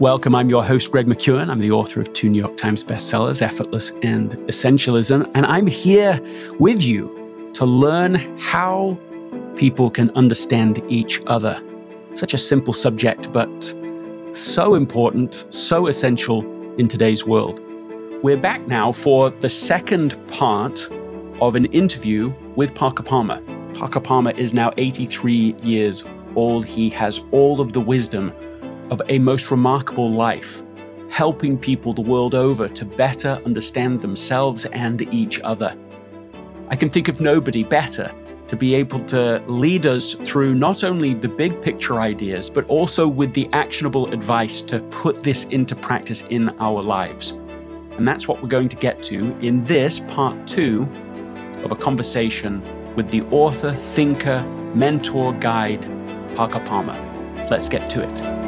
Welcome. I'm your host, Greg McKeown. I'm the author of two New York Times bestsellers, Effortless and Essentialism. And I'm here with you to learn how people can understand each other. Such a simple subject, but so important, so essential in today's world. We're back now for the second part of an interview with Parker Palmer. Parker Palmer is now 83 years old. He has all of the wisdom of a most remarkable life, helping people the world over to better understand themselves and each other. I can think of nobody better to be able to lead us through not only the big picture ideas, but also with the actionable advice to put this into practice in our lives. And that's what we're going to get to in this part two of a conversation with the author, thinker, mentor, guide, Parker Palmer. Let's get to it.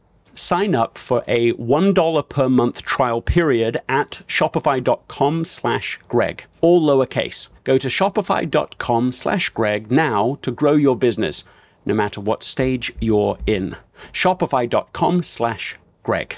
sign up for a $1 per month trial period at shopify.com slash greg all lowercase. Go to shopify.com slash greg now to grow your business no matter what stage you're in. Shopify.com slash greg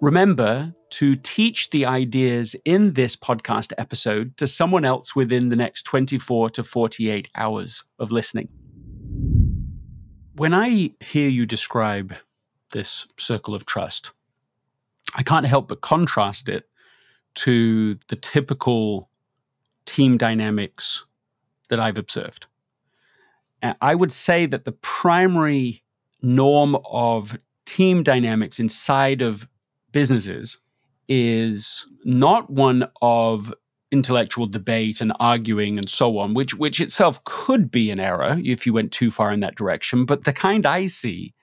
Remember to teach the ideas in this podcast episode to someone else within the next 24 to 48 hours of listening. When I hear you describe this circle of trust, I can't help but contrast it to the typical team dynamics that I've observed. Uh, I would say that the primary norm of team dynamics inside of businesses is not one of intellectual debate and arguing and so on, which which itself could be an error if you went too far in that direction. But the kind I see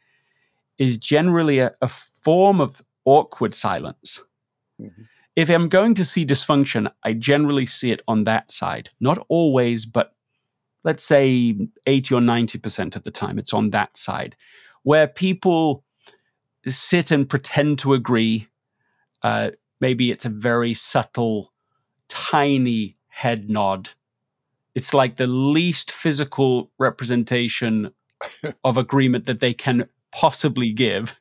is generally a, a form of awkward silence. Mm-hmm. If I'm going to see dysfunction, I generally see it on that side. Not always, but let's say 80 or 90% of the time, it's on that side where people sit and pretend to agree. Uh, maybe it's a very subtle, tiny head nod. It's like the least physical representation of agreement that they can possibly give.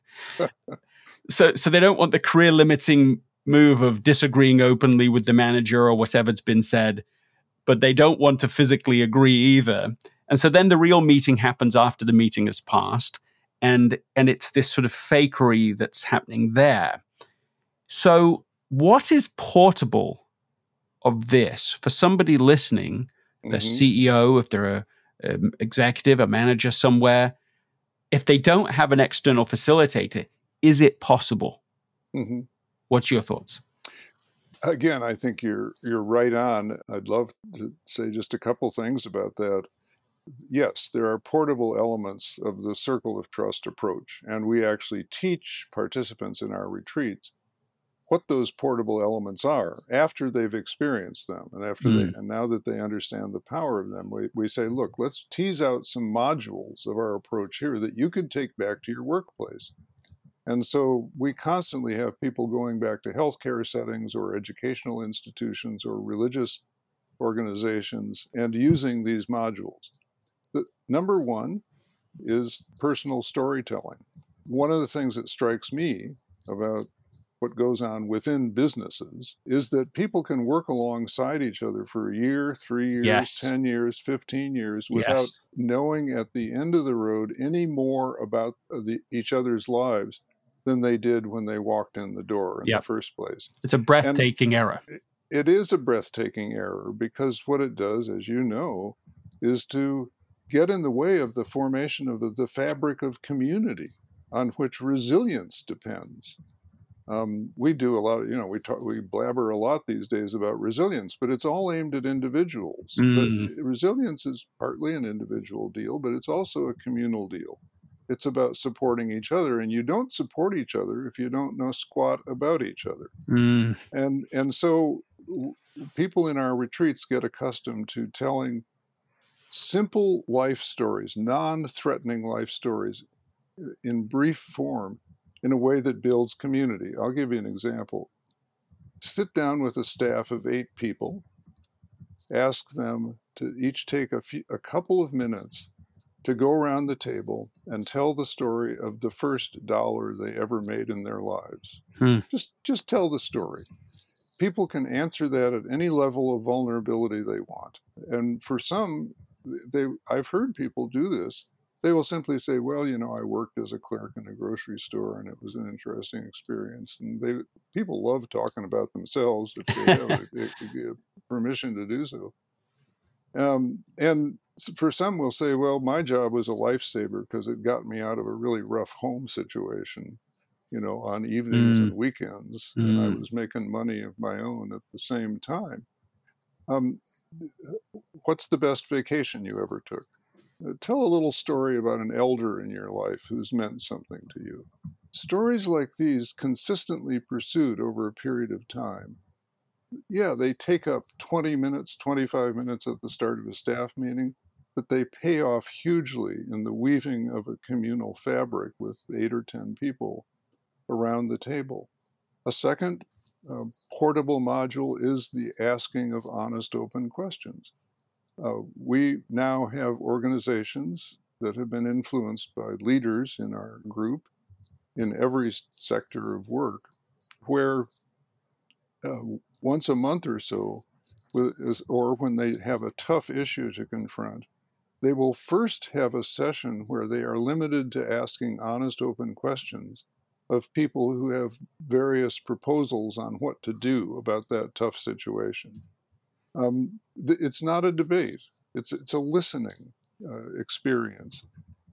so, so they don't want the career limiting move of disagreeing openly with the manager or whatever's been said, but they don't want to physically agree either. And so then the real meeting happens after the meeting has passed, and and it's this sort of fakery that's happening there. So what is portable of this for somebody listening, the Mhm. CEO, if they're a, um executive, a manager somewhere, if they don't have an external facilitator, is it possible? Mhm. What's your thoughts? Again, I think you're you're right on. I'd love to say just a couple things about that. Yes, there are portable elements of the circle of trust approach, and we actually teach participants in our retreats what those portable elements are after they've experienced them and after they hmm. and now that they understand the power of them we, we say look let's tease out some modules of our approach here that you could take back to your workplace and so we constantly have people going back to healthcare settings or educational institutions or religious organizations and using these modules. The, number one is personal storytelling. One of the things that strikes me about what goes on within businesses is that people can work alongside each other for a year, three years, Yes. 10 years, 15 years without Yes. knowing at the end of the road any more about the, each other's lives than they did when they walked in the door in Yep. the first place. It's a breathtaking error. It is a breathtaking error because what it does, as you know, is to get in the way of the formation of the, fabric of community on which resilience depends. Um, we do a lot of, you know, we talk, we blabber a lot these days about resilience, but it's all aimed at individuals. Mm. But resilience is partly an individual deal, but it's also a communal deal. It's about supporting each other, and you don't support each other if you don't know squat about each other. Mm, And and so people in our retreats get accustomed to telling simple life stories, non-threatening life stories in brief form in a way that builds community. I'll give you an example. Sit down with a staff of 8 people. Ask them to each take a, few, a couple of minutes to go around the table and tell the story of the first dollar they ever made in their lives. Hmm. Just just tell the story. People can answer that at any level of vulnerability they want. And for some they I've heard people do this. They will simply say, "Well, you know, I worked as a clerk in a grocery store and it was an interesting experience." And they people love talking about themselves if they have it, it, it, permission to do so. Um, and for some will say, well, my job was a lifesaver because it got me out of a really rough home situation, you know, on evenings and weekends, and I Mm. was making money of my own at the same time. Um, what's the best vacation you ever took? Uh, Tell a little story about an elder in your life who's meant something to you. Stories like these, consistently pursued over a period of time, yeah, they take up 20 minutes, 25 minutes at the start of a staff meeting, but they pay off hugely in the weaving of a communal fabric with eight or 10 people around the table. A second uh, portable module is the asking of honest, open questions. Uh, we now have organizations that have been influenced by leaders in our group in every sector of work where uh, once a month or so, or when they have a tough issue to confront, they will first have a session where they are limited to asking honest, open questions of people who have various proposals on what to do about that tough situation. Um, th- it's not a debate; it's it's a listening uh, experience,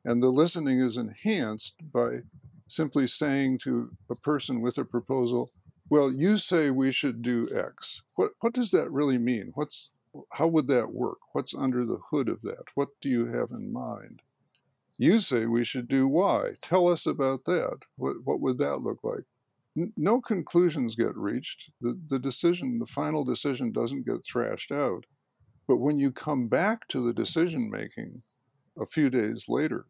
and the listening is enhanced by simply saying to a person with a proposal, well, you say we should do X. What what does that really mean? What's how would that work? What's under the hood of that? What do you have in mind? You say we should do Y. Tell us about that. What what would that look like? No conclusions get reached. The the decision, the final decision doesn't get thrashed out. But when you come back to the decision making a few days later,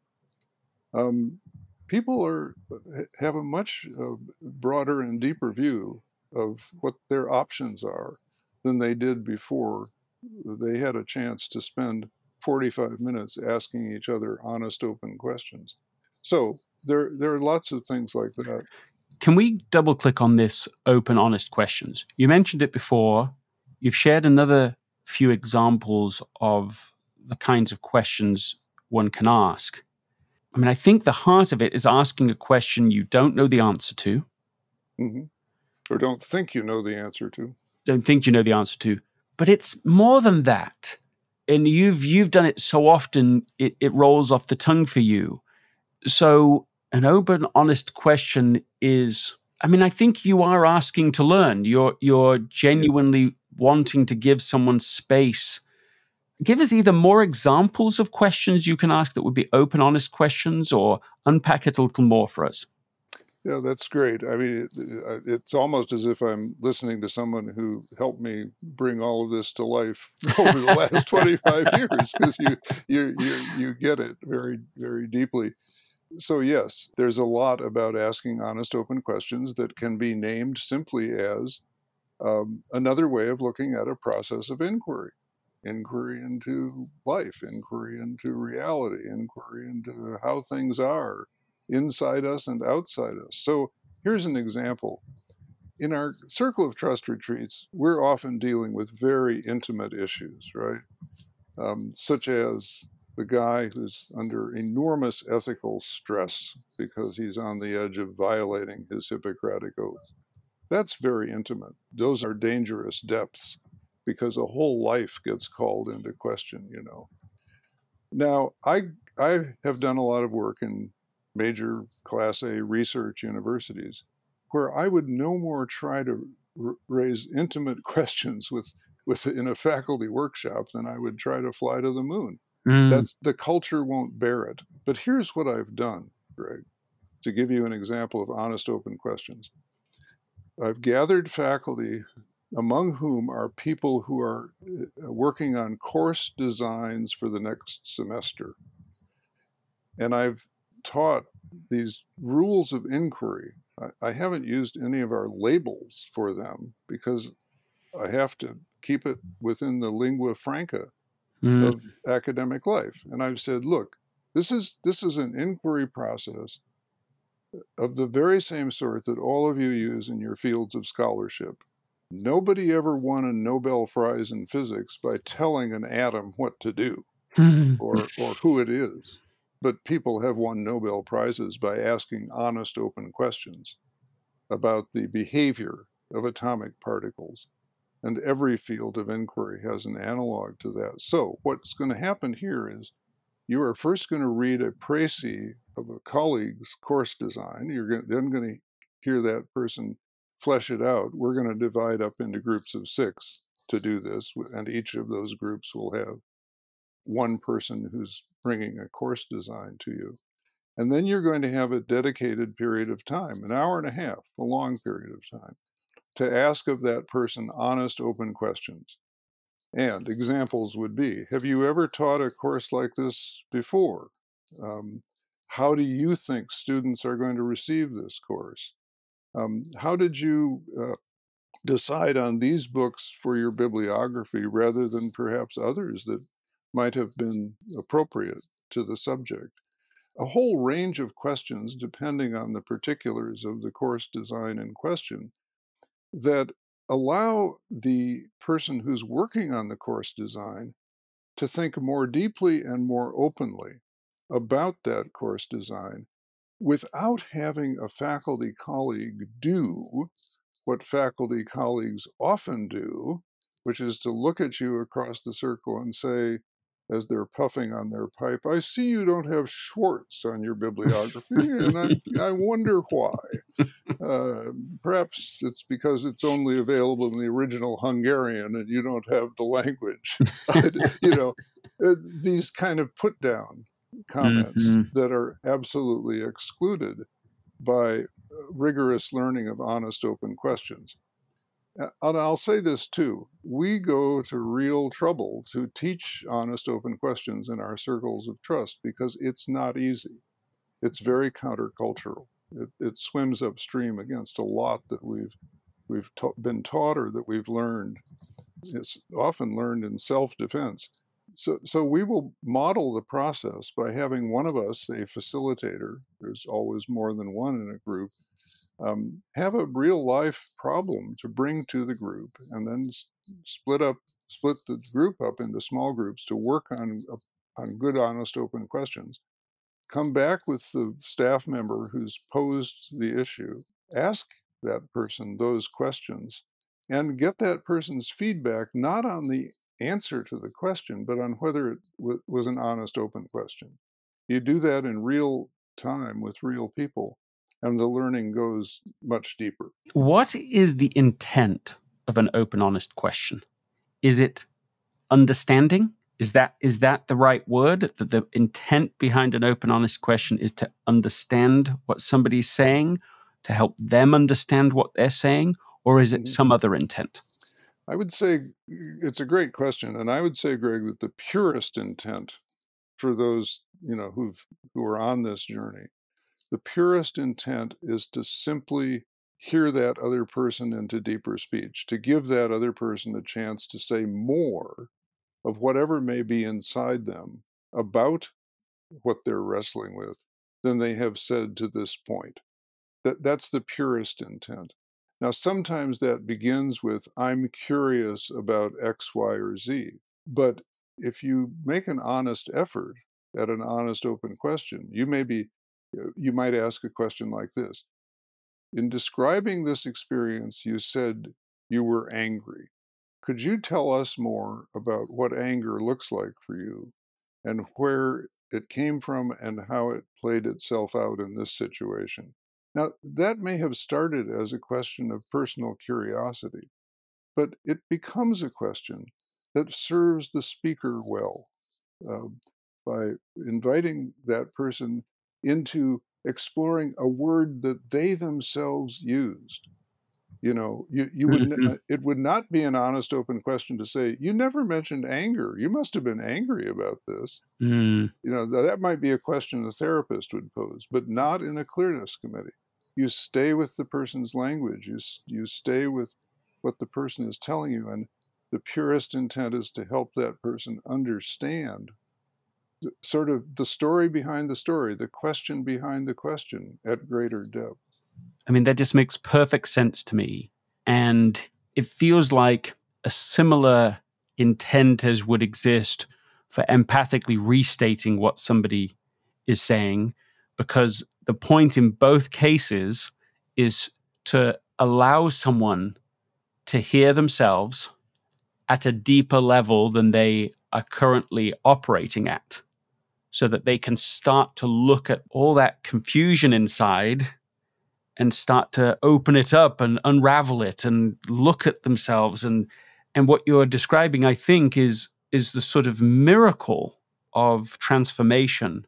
um, people are have a much uh, broader and deeper view of what their options are than they did before they had a chance to spend 45 minutes asking each other honest open questions so there there are lots of things like that Can we double click on this open, honest questions? You mentioned it before. You've shared another few examples of the kinds of questions one can ask. I mean, I think the heart of it is asking a question you don't know the answer to. Mm-hmm. Or don't think you know the answer to. Don't think you know the answer to. But it's more than that. And you've you've done it so often it, it rolls off the tongue for you. So an open, honest question is I mean, I think you are asking to learn. You're you're genuinely wanting to give someone space. Give us either more examples of questions you can ask that would be open, honest questions, or unpack it a little more for us. Yeah, that's great. I mean, it's almost as if I'm listening to someone who helped me bring all of this to life over the last 25 years because you, you you you get it very very deeply so, yes, there's a lot about asking honest, open questions that can be named simply as um, another way of looking at a process of inquiry inquiry into life, inquiry into reality, inquiry into how things are inside us and outside us. So, here's an example. In our circle of trust retreats, we're often dealing with very intimate issues, right? Um, such as the guy who's under enormous ethical stress because he's on the edge of violating his Hippocratic oath. That's very intimate. Those are dangerous depths because a whole life gets called into question, you know. Now, I I have done a lot of work in major class A research universities where I would no more try to r- raise intimate questions with with in a faculty workshop than I would try to fly to the moon. Mm. That's the culture won't bear it. But here's what I've done, Greg, to give you an example of honest, open questions. I've gathered faculty among whom are people who are uh, working on course designs for the next semester. And I've taught these rules of inquiry. I, I haven't used any of our labels for them because I have to keep it within the lingua franca mm. of academic life. And I've said, look, this is this is an inquiry process of the very same sort that all of you use in your fields of scholarship. Nobody ever won a Nobel Prize in physics by telling an atom what to do or, or who it is. But people have won Nobel Prizes by asking honest, open questions about the behavior of atomic particles and every field of inquiry has an analog to that. So, what's going to happen here is you are first going to read a précis of a colleague's course design. You're then going to hear that person flesh it out. We're going to divide up into groups of six to do this, and each of those groups will have one person who's bringing a course design to you. And then you're going to have a dedicated period of time, an hour and a half, a long period of time, to ask of that person honest, open questions. And examples would be Have you ever taught a course like this before? Um, how do you think students are going to receive this course? Um, how did you uh, decide on these books for your bibliography rather than perhaps others that might have been appropriate to the subject? A whole range of questions depending on the particulars of the course design in question that allow the person who's working on the course design to think more deeply and more openly about that course design without having a faculty colleague do what faculty colleagues often do, which is to look at you across the circle and say, as they're puffing on their pipe, I see you don't have Schwartz on your bibliography, and I, I wonder why. Uh, perhaps it's because it's only available in the original Hungarian and you don't have the language. you know, uh, these kind of put down comments mm-hmm. that are absolutely excluded by uh, rigorous learning of honest, open questions. And I'll say this too we go to real trouble to teach honest, open questions in our circles of trust because it's not easy. It's very countercultural. It, it swims upstream against a lot that we've we've ta- been taught or that we've learned. It's often learned in self-defense. So, so we will model the process by having one of us, a facilitator. There's always more than one in a group, um, have a real life problem to bring to the group, and then s- split up, split the group up into small groups to work on on good, honest, open questions. Come back with the staff member who's posed the issue, ask that person those questions, and get that person's feedback not on the answer to the question, but on whether it w- was an honest, open question. You do that in real time with real people, and the learning goes much deeper. What is the intent of an open, honest question? Is it understanding? Is that is that the right word? That the intent behind an open, honest question is to understand what somebody's saying, to help them understand what they're saying, or is it Mhm. some other intent? I would say it's a great question, and I would say, Greg, that the purest intent for those you know who've who are on this journey, the purest intent is to simply hear that other person into deeper speech, to give that other person a chance to say more of whatever may be inside them about what they're wrestling with than they have said to this point. That that's the purest intent. Now, sometimes that begins with, I'm curious about X, Y, or Z. But if you make an honest effort at an honest, open question, you may be, you might ask a question like this In describing this experience, you said you were angry. Could you tell us more about what anger looks like for you and where it came from and how it played itself out in this situation? Now, that may have started as a question of personal curiosity, but it becomes a question that serves the speaker well uh, by inviting that person into exploring a word that they themselves used. You know, you, you would Mhm. it would not be an honest, open question to say, "You never mentioned anger. You must have been angry about this." Mm, You know, that might be a question a therapist would pose, but not in a clearness committee. You stay with the person's language. You you stay with what the person is telling you, and the purest intent is to help that person understand sort of the story behind the story, the question behind the question at greater depth. I mean, that just makes perfect sense to me. And it feels like a similar intent as would exist for empathically restating what somebody is saying, because the point in both cases is to allow someone to hear themselves at a deeper level than they are currently operating at, so that they can start to look at all that confusion inside and start to open it up and unravel it and look at themselves and and what you're describing i think is is the sort of miracle of transformation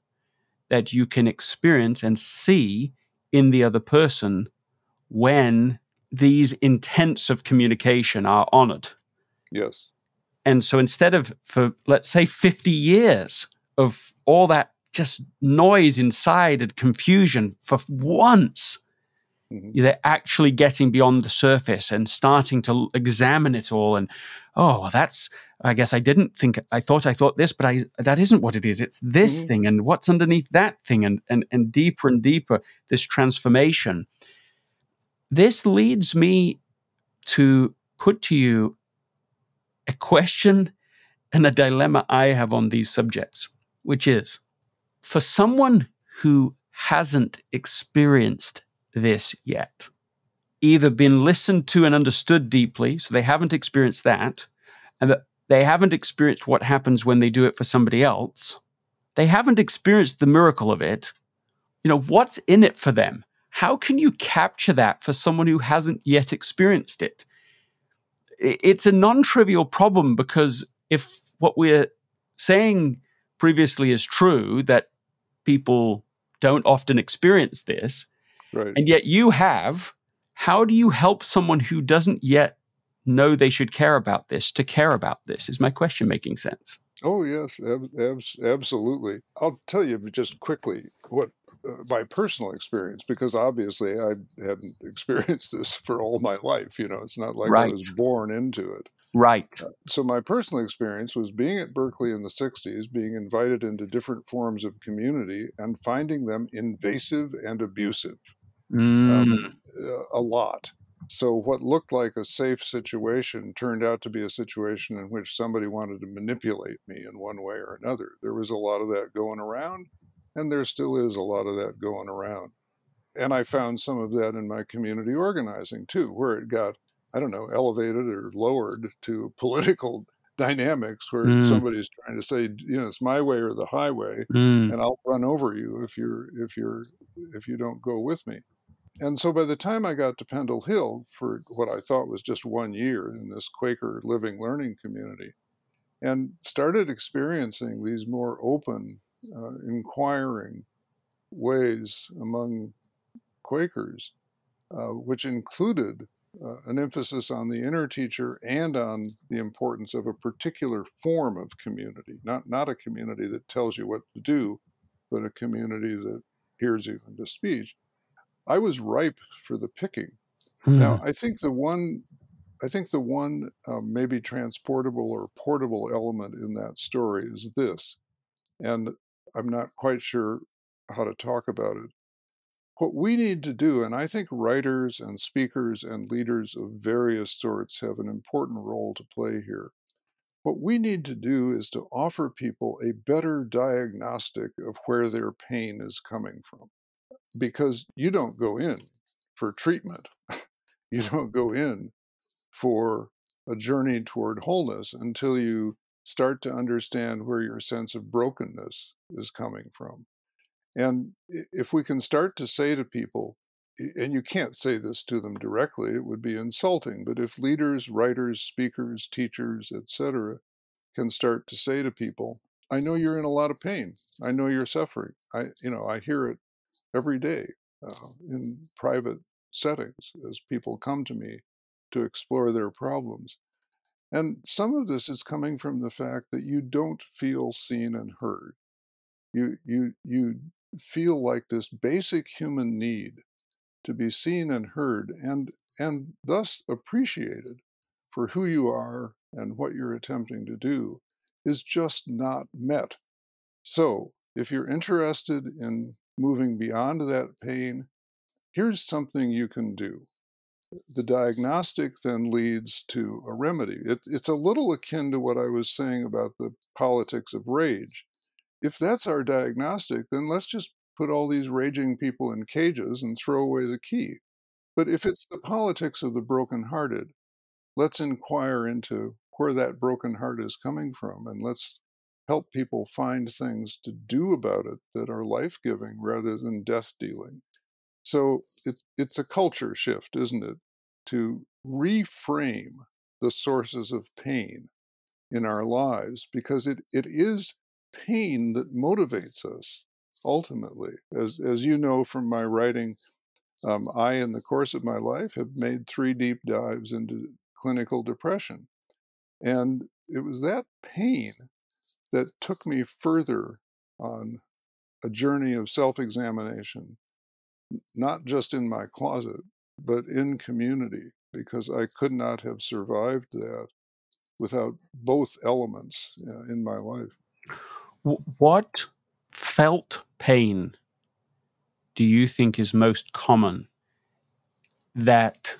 that you can experience and see in the other person when these intents of communication are honored Yes. and so instead of for let's say 50 years of all that just noise inside and confusion for once Mhm. they're actually getting beyond the surface and starting to examine it all and oh well that's i guess i didn't think i thought i thought this but i that isn't what it is it's this Mhm. thing and what's underneath that thing and and and deeper and deeper this transformation this leads me to put to you a question and a dilemma i have on these subjects which is for someone who hasn't experienced this yet either been listened to and understood deeply, so they haven't experienced that, and that they haven't experienced what happens when they do it for somebody else. They haven't experienced the miracle of it. You know, what's in it for them? How can you capture that for someone who hasn't yet experienced it? It's a non trivial problem because if what we're saying previously is true, that people don't often experience this, Right. and yet you have how do you help someone who doesn't yet know they should care about this to care about this is my question making sense Oh yes, ab- abs- absolutely. I'll tell you just quickly what uh, my personal experience, because obviously I hadn't experienced this for all my life. You know, it's not like I was born into it. Right So my personal experience was being at Berkeley in the '60s, being invited into different forms of community, and finding them invasive and abusive. Mm. um, a lot. So, what looked like a safe situation turned out to be a situation in which somebody wanted to manipulate me in one way or another. There was a lot of that going around, and there still is a lot of that going around. And I found some of that in my community organizing too, where it got, I don't know, elevated or lowered to political dynamics where Mm. somebody's trying to say, you know, it's my way or the highway, Mm. and I'll run over you if you're if you're if you don't go with me. And so by the time I got to Pendle Hill for what I thought was just one year in this Quaker living learning community, and started experiencing these more open, uh, inquiring ways among Quakers, uh, which included uh, an emphasis on the inner teacher and on the importance of a particular form of community, not, not a community that tells you what to do, but a community that hears you into speech. I was ripe for the picking. Now, I think the one, I think the one um, maybe transportable or portable element in that story is this, and I'm not quite sure how to talk about it. What we need to do, and I think writers and speakers and leaders of various sorts have an important role to play here. What we need to do is to offer people a better diagnostic of where their pain is coming from. Because you don't go in for treatment, you don't go in for a journey toward wholeness until you start to understand where your sense of brokenness is coming from. And if we can start to say to people, and you can't say this to them directly, it would be insulting, but if leaders, writers, speakers, teachers, etc., can start to say to people, I know you're in a lot of pain. I know you're suffering. I, you know, I hear it every day uh, in private settings as people come to me to explore their problems. And some of this is coming from the fact that you don't feel seen and heard. You, you, you feel like this basic human need to be seen and heard and, and thus appreciated for who you are and what you're attempting to do is just not met. So, if you're interested in moving beyond that pain, here's something you can do. The diagnostic then leads to a remedy. It, it's a little akin to what I was saying about the politics of rage. If that's our diagnostic, then let's just put all these raging people in cages and throw away the key. But if it's the politics of the brokenhearted, let's inquire into where that broken heart is coming from and let's help people find things to do about it that are life giving rather than death dealing. So it, it's a culture shift, isn't it? To reframe the sources of pain in our lives because it, it is pain that motivates us ultimately. As, as you know from my writing, um, I, in the course of my life, have made three deep dives into clinical depression. And it was that pain that took me further on a journey of self examination, not just in my closet, but in community, because I could not have survived that without both elements uh, in my life. What felt pain do you think is most common that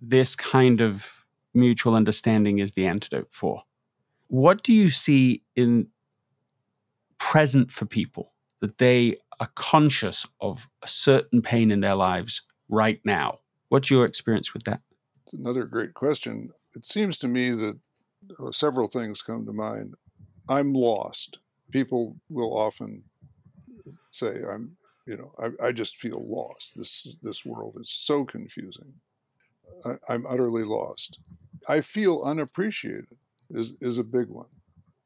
this kind of mutual understanding is the antidote for? What do you see in present for people that they are conscious of a certain pain in their lives right now? What's your experience with that? It's another great question. It seems to me that uh, several things come to mind. I'm lost. People will often say, "I'm, you know, I, I just feel lost. This this world is so confusing. I, I'm utterly lost. I feel unappreciated. Is is a big one.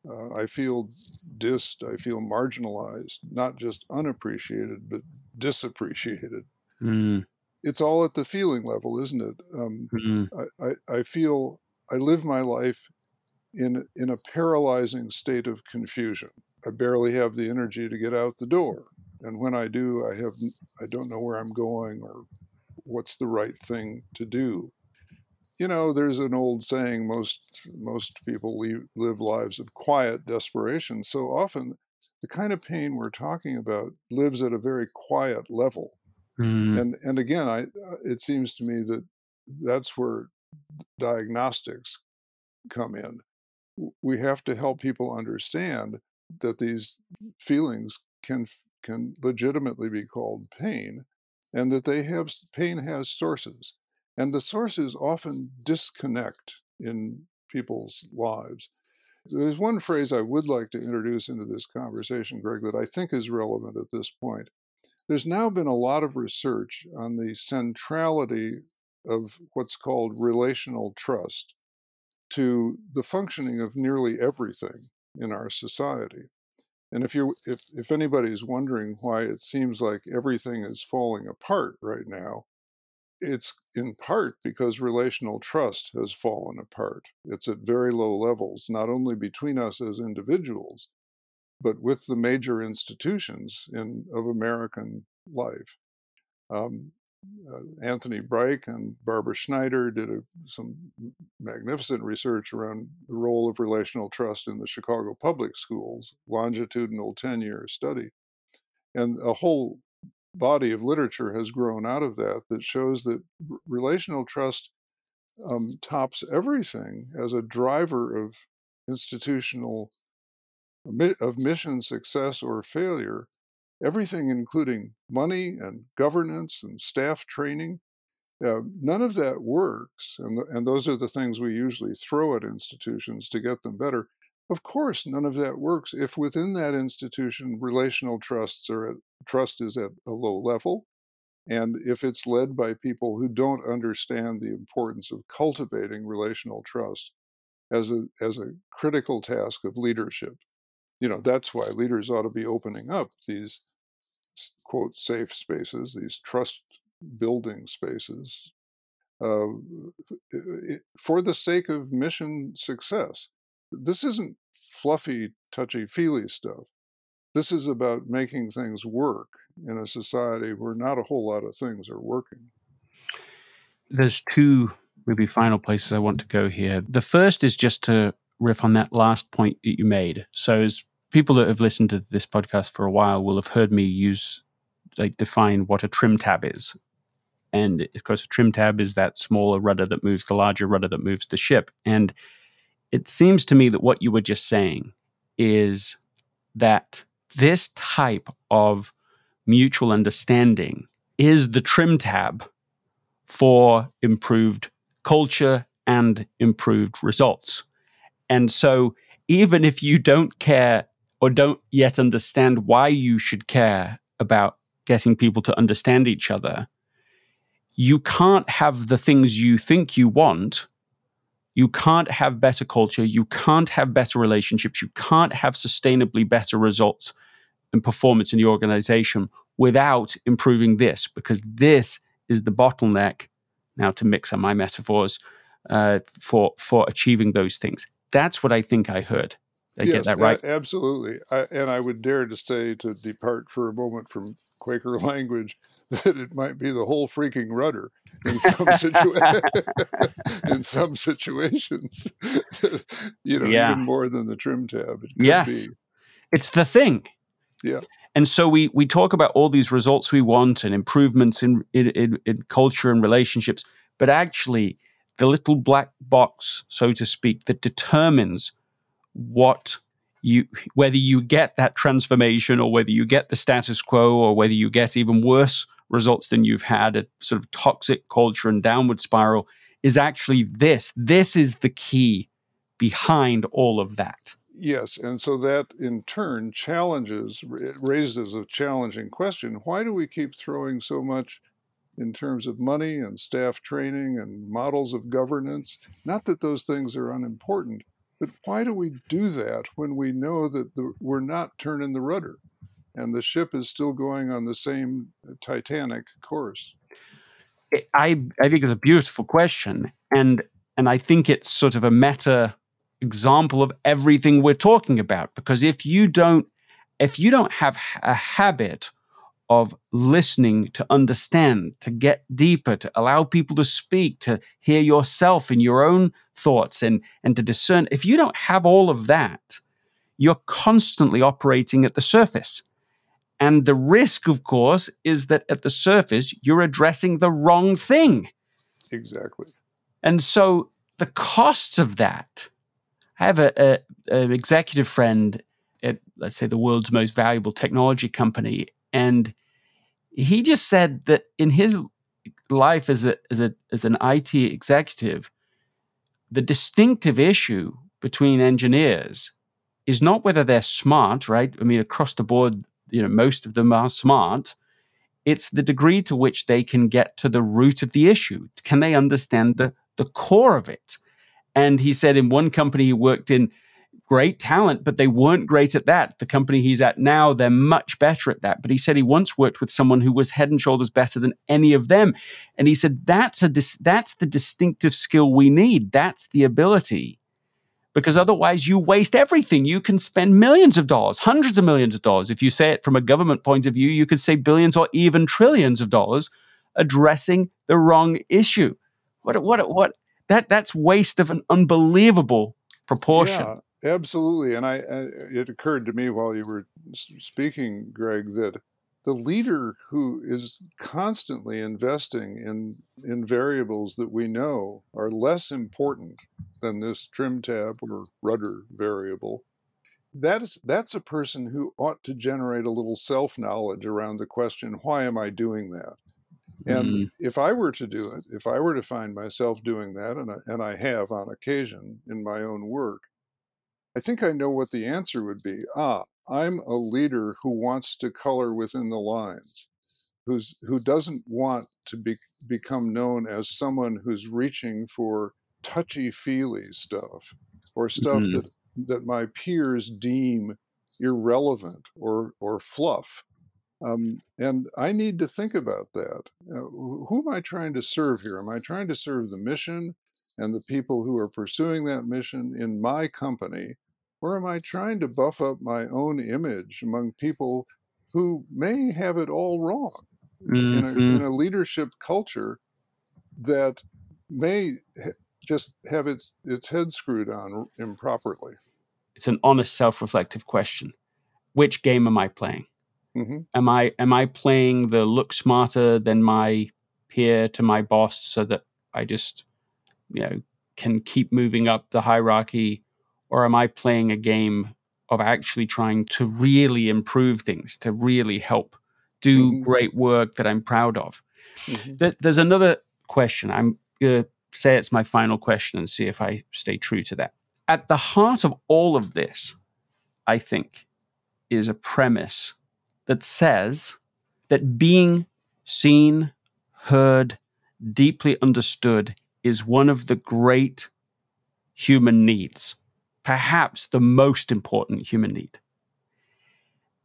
Uh, I feel dissed. I feel marginalized. Not just unappreciated, but disappreciated. Mm, It's all at the feeling level, isn't it? Um, mm, I, I, I feel I live my life in in a paralyzing state of confusion. I barely have the energy to get out the door, and when I do, I have I don't know where I'm going or what's the right thing to do. You know, there's an old saying: most most people leave, live lives of quiet desperation. So often, the kind of pain we're talking about lives at a very quiet level. Mm. And and again, I it seems to me that that's where diagnostics come in. We have to help people understand that these feelings can can legitimately be called pain and that they have pain has sources and the sources often disconnect in people's lives. There's one phrase i would like to introduce into this conversation greg that i think is relevant at this point. There's now been a lot of research on the centrality of what's called relational trust to the functioning of nearly everything in our society. And if you if if anybody's wondering why it seems like everything is falling apart right now, it's in part because relational trust has fallen apart. It's at very low levels, not only between us as individuals, but with the major institutions in of American life. Um, uh, Anthony Bryk and Barbara Schneider did a, some magnificent research around the role of relational trust in the Chicago public schools, longitudinal 10 year study. And a whole body of literature has grown out of that that shows that r- relational trust um, tops everything as a driver of institutional of mission success or failure everything including money and governance and staff training. Uh, none of that works, and, the, and those are the things we usually throw at institutions to get them better. Of course, none of that works if within that institution relational trusts are at, trust is at a low level, and if it's led by people who don't understand the importance of cultivating relational trust as a as a critical task of leadership you know that's why leaders ought to be opening up these quote safe spaces these trust building spaces uh, for the sake of mission success. This isn't fluffy touchy feely stuff. This is about making things work in a society where not a whole lot of things are working. There's two maybe final places i want to go here. The first is just to riff on that last point that you made. So, as people that have listened to this podcast for a while will have heard me use, like, define what a trim tab is. And of course, a trim tab is that smaller rudder that moves the larger rudder that moves the ship. And it seems to me that what you were just saying is that this type of mutual understanding is the trim tab for improved culture and improved results. And so, even if you don't care or don't yet understand why you should care about getting people to understand each other, you can't have the things you think you want. You can't have better culture. You can't have better relationships. You can't have sustainably better results and performance in the organization without improving this, because this is the bottleneck. Now, to mix up my metaphors uh, for for achieving those things. That's what I think I heard. I yes, get that right? A- absolutely. I, and I would dare to say, to depart for a moment from Quaker language, that it might be the whole freaking rudder in some situa- in some situations. you know, yeah. even more than the trim tab. It yes, be. it's the thing. Yeah. And so we we talk about all these results we want and improvements in in, in, in culture and relationships, but actually the little black box, so to speak, that determines what you whether you get that transformation or whether you get the status quo or whether you get even worse results than you've had a sort of toxic culture and downward spiral is actually this. This is the key behind all of that. Yes and so that in turn challenges raises a challenging question. Why do we keep throwing so much in terms of money and staff training and models of governance. Not that those things are unimportant, but why do we do that when we know that the, we're not turning the rudder and the ship is still going on the same Titanic course? I, I think it's a beautiful question. And, and I think it's sort of a meta example of everything we're talking about. Because if you don't, if you don't have a habit of listening to understand, to get deeper, to allow people to speak, to hear yourself in your own thoughts and, and to discern. If you don't have all of that, you're constantly operating at the surface. And the risk, of course, is that at the surface, you're addressing the wrong thing. Exactly. And so the costs of that, I have a, an executive friend at, let's say, the world's most valuable technology company. And he just said that in his life as a, as a as an IT executive, the distinctive issue between engineers is not whether they're smart, right? I mean, across the board, you know, most of them are smart. It's the degree to which they can get to the root of the issue. Can they understand the, the core of it? And he said in one company he worked in, great talent, but they weren't great at that. The company he's at now, they're much better at that. But he said he once worked with someone who was head and shoulders better than any of them. And he said that's a dis- that's the distinctive skill we need. That's the ability because otherwise you waste everything. You can spend millions of dollars, hundreds of millions of dollars. If you say it from a government point of view, you could say billions or even trillions of dollars addressing the wrong issue. What what what that that's waste of an unbelievable proportion. Yeah, absolutely. And I, I it occurred to me while you were speaking, Greg, that the leader who is constantly investing in in variables that we know are less important than this trim tab or rudder variable that is that's a person who ought to generate a little self knowledge around the question why am i doing that and mm. if i were to do it if i were to find myself doing that and I, and I have on occasion in my own work i think i know what the answer would be ah I'm a leader who wants to color within the lines, who's who doesn't want to be, become known as someone who's reaching for touchy feely stuff or stuff mm-hmm. that that my peers deem irrelevant or or fluff. Um, and I need to think about that. Uh, who am I trying to serve here? Am I trying to serve the mission and the people who are pursuing that mission in my company? Or am I trying to buff up my own image among people who may have it all wrong mm-hmm. in, a, in, mm-hmm. a, leadership culture that may just have its, its head screwed on improperly? It's an honest, self reflective question. Which game am I playing? Mm-hmm. Am I am I playing the look smarter than my peer to my boss so that I just you know can keep moving up the hierarchy or am I playing a game of actually trying to really improve things, to really help do mm-hmm. great work that I'm proud of? Mm-hmm. There's another question. I'm going to say it's my final question and see if I stay true to that. At the heart of all of this, I think, is a premise that says that being seen, heard, deeply understood is one of the great human needs perhaps the most important human need.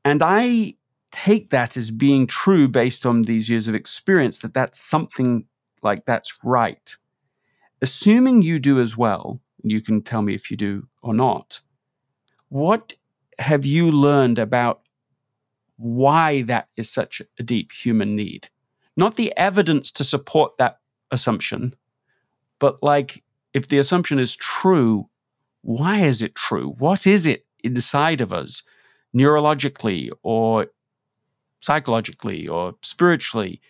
And I take that as being true based on these years of experience that that's something like that's right. Assuming you do as well, you can tell me if you do or not. What have you learned about why that is such a deep human need? Not the evidence to support that assumption, but like if the assumption is true, why is it true? What is it inside of us, neurologically or psychologically or spiritually,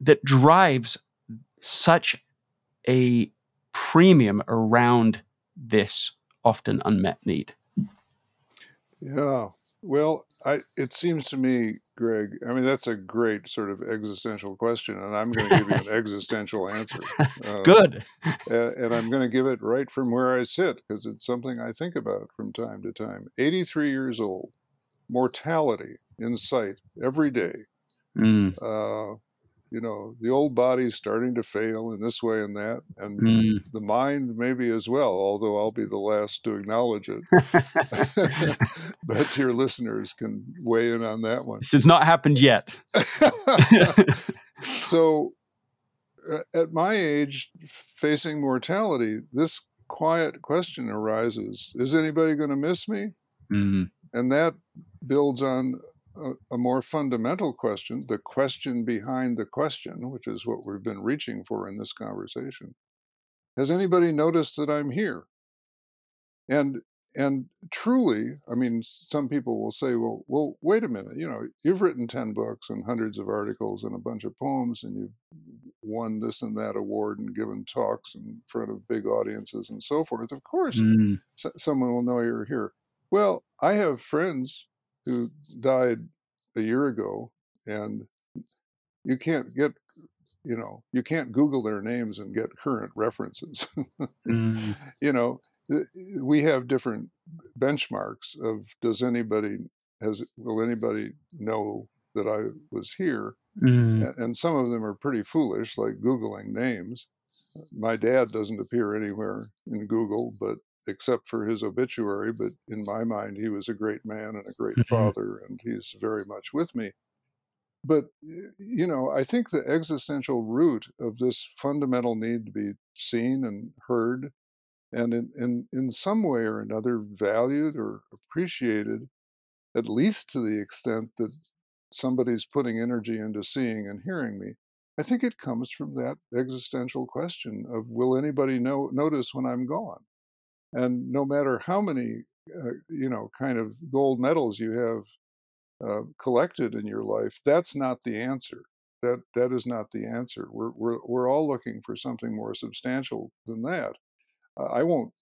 that drives such a premium around this often unmet need? Yeah. Well, I, it seems to me, Greg, I mean, that's a great sort of existential question, and I'm going to give you an existential answer. Uh, Good. and I'm going to give it right from where I sit because it's something I think about from time to time. 83 years old, mortality in sight every day. Mm. Uh, you know, the old body's starting to fail in this way and that, and mm. the mind maybe as well, although I'll be the last to acknowledge it. but your listeners can weigh in on that one. Has not happened yet. so, at my age, facing mortality, this quiet question arises Is anybody going to miss me? Mm. And that builds on a, a, more fundamental question, the question behind the question, which is what we've been reaching for in this conversation. Has anybody noticed that I'm here? And and truly, I mean, some people will say, well, well, wait a minute, you know, you've written 10 books and hundreds of articles and a bunch of poems, and you've won this and that award and given talks in front of big audiences and so forth. Of course, Mm. someone will know you're here. Well, I have friends who died a year ago, and you can't get, you know, you can't Google their names and get current references. Mm. you know, we have different benchmarks of does anybody has will anybody know that I was here? Mm. And some of them are pretty foolish, like Googling names. My dad doesn't appear anywhere in Google, but except for his obituary. But in my mind, he was a great man and a great Mhm. father, and he's very much with me. But, you know, I think the existential root of this fundamental need to be seen and heard and in, in, in some way or another valued or appreciated, at least to the extent that somebody's putting energy into seeing and hearing me. I think it comes from that existential question of will anybody know, notice when I'm gone? And no matter how many, uh, you know, kind of gold medals you have uh, collected in your life, that's not the answer. That that is not the answer. We're we're we're all looking for something more substantial than that. I won't.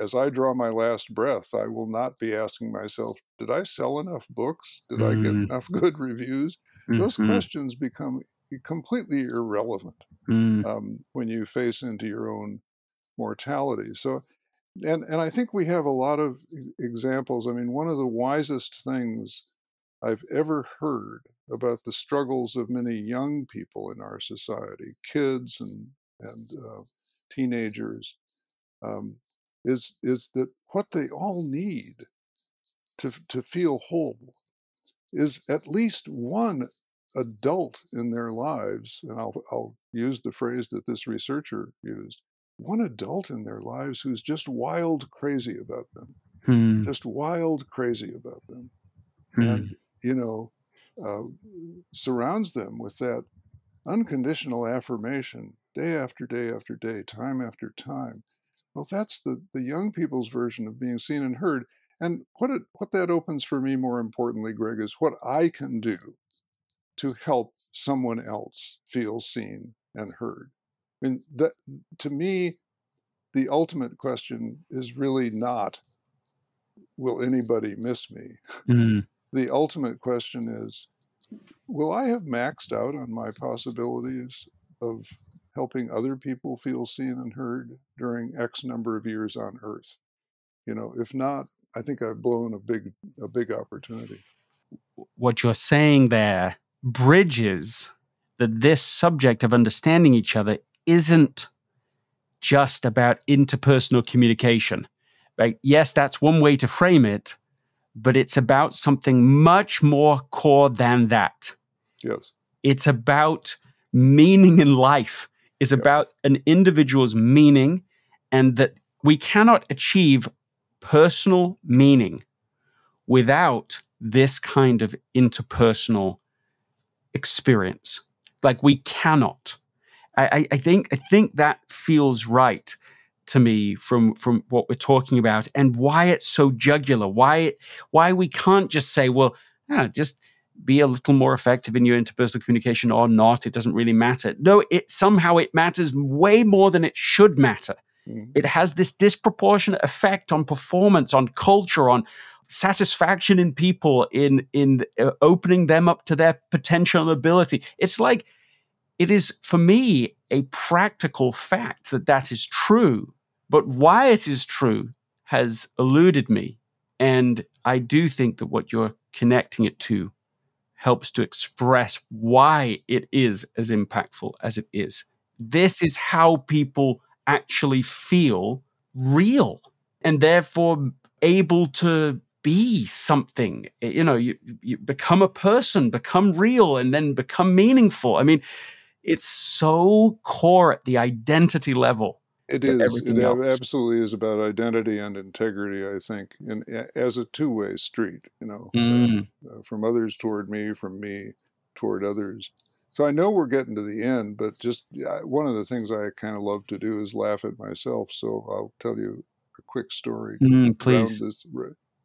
As I draw my last breath, I will not be asking myself, "Did I sell enough books? Did I get Mm. enough good reviews?" Those Mhm. questions become completely irrelevant Mm. um, when you face into your own mortality. So, and and I think we have a lot of examples. I mean, one of the wisest things I've ever heard about the struggles of many young people in our society, kids and and uh, teenagers, um, is is that what they all need to to feel whole is at least one adult in their lives, and I'll, I'll use the phrase that this researcher used one adult in their lives who's just wild crazy about them, Mm. just wild crazy about them, Mm. and, you know, uh, surrounds them with that unconditional affirmation day after day after day, time after time. Well, that's the, the young people's version of being seen and heard. And what it, what that opens for me, more importantly, Greg, is what I can do to help someone else feel seen and heard. I mean, that to me, the ultimate question is really not, will anybody miss me? Mm. The ultimate question is, will I have maxed out on my possibilities of helping other people feel seen and heard during X number of years on Earth? You know, if not, I think I've blown a big a big opportunity. what you're saying there bridges that this subject of understanding each other isn't just about interpersonal communication. Right? Yes, that's one way to frame it, but it's about something much more core than that. Yes. It's about meaning in life. It's Yeah. about an individual's meaning, and that we cannot achieve personal meaning without this kind of interpersonal experience. Like we cannot. I, I, think I think that feels right to me from from what we're talking about and why it's so jugular. Why it, why we can't just say, well, ah, just be a little more effective in your interpersonal communication or not. It doesn't really matter. No, it somehow it matters way more than it should matter. Mhm. It has this disproportionate effect on performance, on culture, on satisfaction in people, in in uh, opening them up to their potential ability. It's like it is for me a practical fact that that is true, but why it is true has eluded me, and I do think that what you're connecting it to helps to express why it is as impactful as it is. This is how people actually feel real and therefore able to be something you know you, you become a person become real and then become meaningful i mean it's so core at the identity level It is. It else. absolutely is about identity and integrity. I think, and as a two-way street. You know, Mm. uh, from others toward me, from me toward others. So I know we're getting to the end, but just yeah, one of the things I kind of love to do is laugh at myself. So I'll tell you a quick story. Mm, please. This,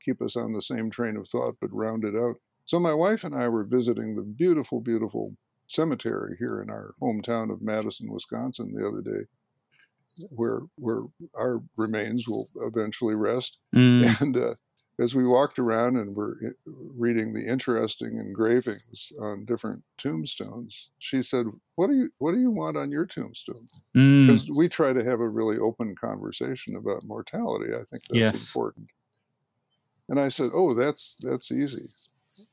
keep us on the same train of thought, but round it out. So my wife and I were visiting the beautiful, beautiful cemetery here in our hometown of Madison, Wisconsin, the other day, where where our remains will eventually rest. Mm. And uh, as we walked around and were eh, reading the interesting engravings on different tombstones, she said, "What do you What do you want on your tombstone?" Mm. Because we try to have a really open conversation about mortality. I think that's Yes. important. And I said, "Oh, that's that's easy.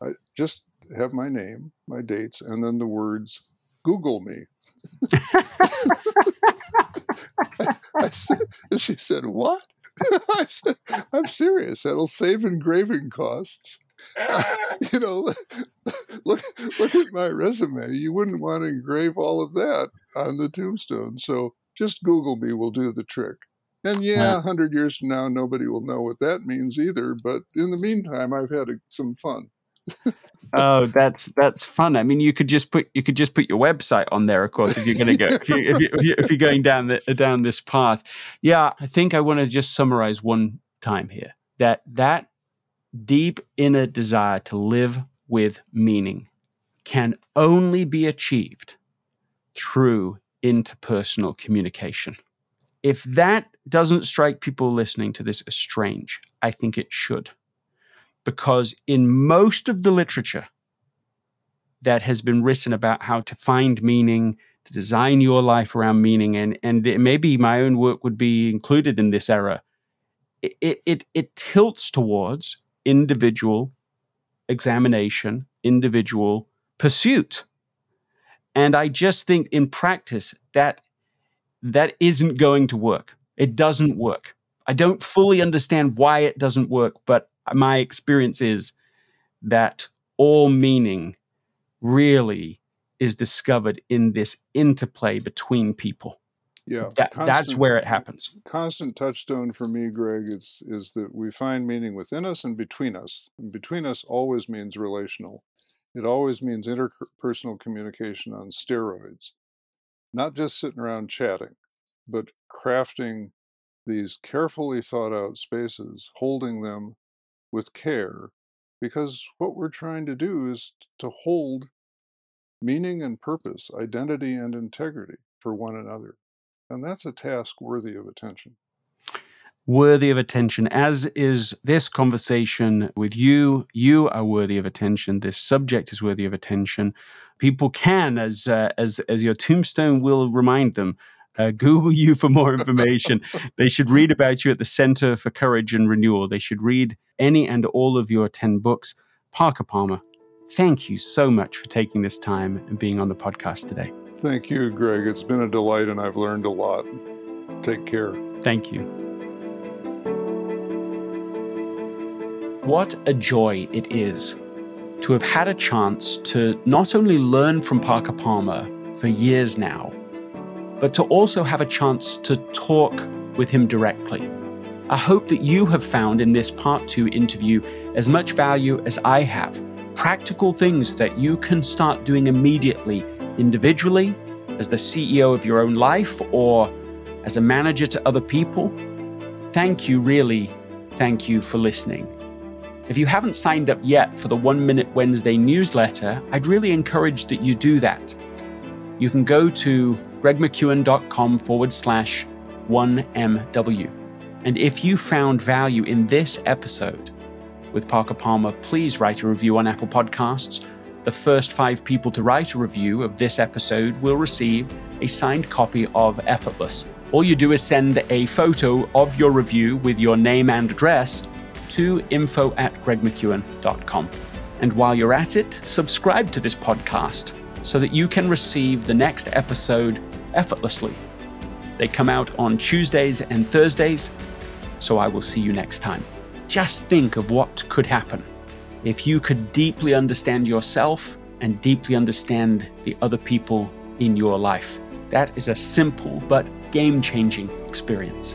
I just have my name, my dates, and then the words Google me." I said, and she said, "What?" I said, "I'm serious. That'll save engraving costs." you know, look look at my resume. You wouldn't want to engrave all of that on the tombstone. So just Google me will do the trick. And yeah, a hundred years from now, nobody will know what that means either. But in the meantime, I've had a, some fun. Oh, that's that's fun. I mean, you could just put you could just put your website on there, of course, if you're going to go if, you, if, you, if, you, if you're going down the, down this path. Yeah, I think I want to just summarize one time here that that deep inner desire to live with meaning can only be achieved through interpersonal communication. If that doesn't strike people listening to this as strange, I think it should because in most of the literature that has been written about how to find meaning, to design your life around meaning, and and maybe my own work would be included in this era. It it it tilts towards individual examination, individual pursuit, and I just think in practice that that isn't going to work. It doesn't work. I don't fully understand why it doesn't work, but my experience is that all meaning really is discovered in this interplay between people. Yeah, That, that's where it happens. Constant touchstone for me, Greg, is is that we find meaning within us and between us. And between us always means relational. It always means interpersonal communication on steroids, not just sitting around chatting, but crafting these carefully thought out spaces, holding them with care, because what we're trying to do is to hold meaning and purpose, identity and integrity for one another. And that's a task worthy of attention. Worthy of attention, as is this conversation with you. You are worthy of attention. This subject is worthy of attention. People can, as uh, as as your tombstone will remind them, uh, Google you for more information. they should read about you at the Center for Courage and Renewal. They should read any and all of your 10 books. Parker Palmer, thank you so much for taking this time and being on the podcast today. Thank you, Greg. It's been a delight and I've learned a lot. Take care. Thank you. What a joy it is to have had a chance to not only learn from Parker Palmer for years now, but to also have a chance to talk with him directly. I hope that you have found in this part two interview as much value as I have. Practical things that you can start doing immediately, individually, as the CEO of your own life, or as a manager to other people. Thank you, really, thank you for listening. If you haven't signed up yet for the One Minute Wednesday newsletter, I'd really encourage that you do that. You can go to gregmckeown.com forward slash 1MW. And if you found value in this episode with Parker Palmer, please write a review on Apple Podcasts. The first five people to write a review of this episode will receive a signed copy of Effortless. All you do is send a photo of your review with your name and address to info at gregmckeown.com. And while you're at it, subscribe to this podcast so that you can receive the next episode effortlessly. They come out on Tuesdays and Thursdays, so I will see you next time. Just think of what could happen if you could deeply understand yourself and deeply understand the other people in your life. That is a simple but game changing experience.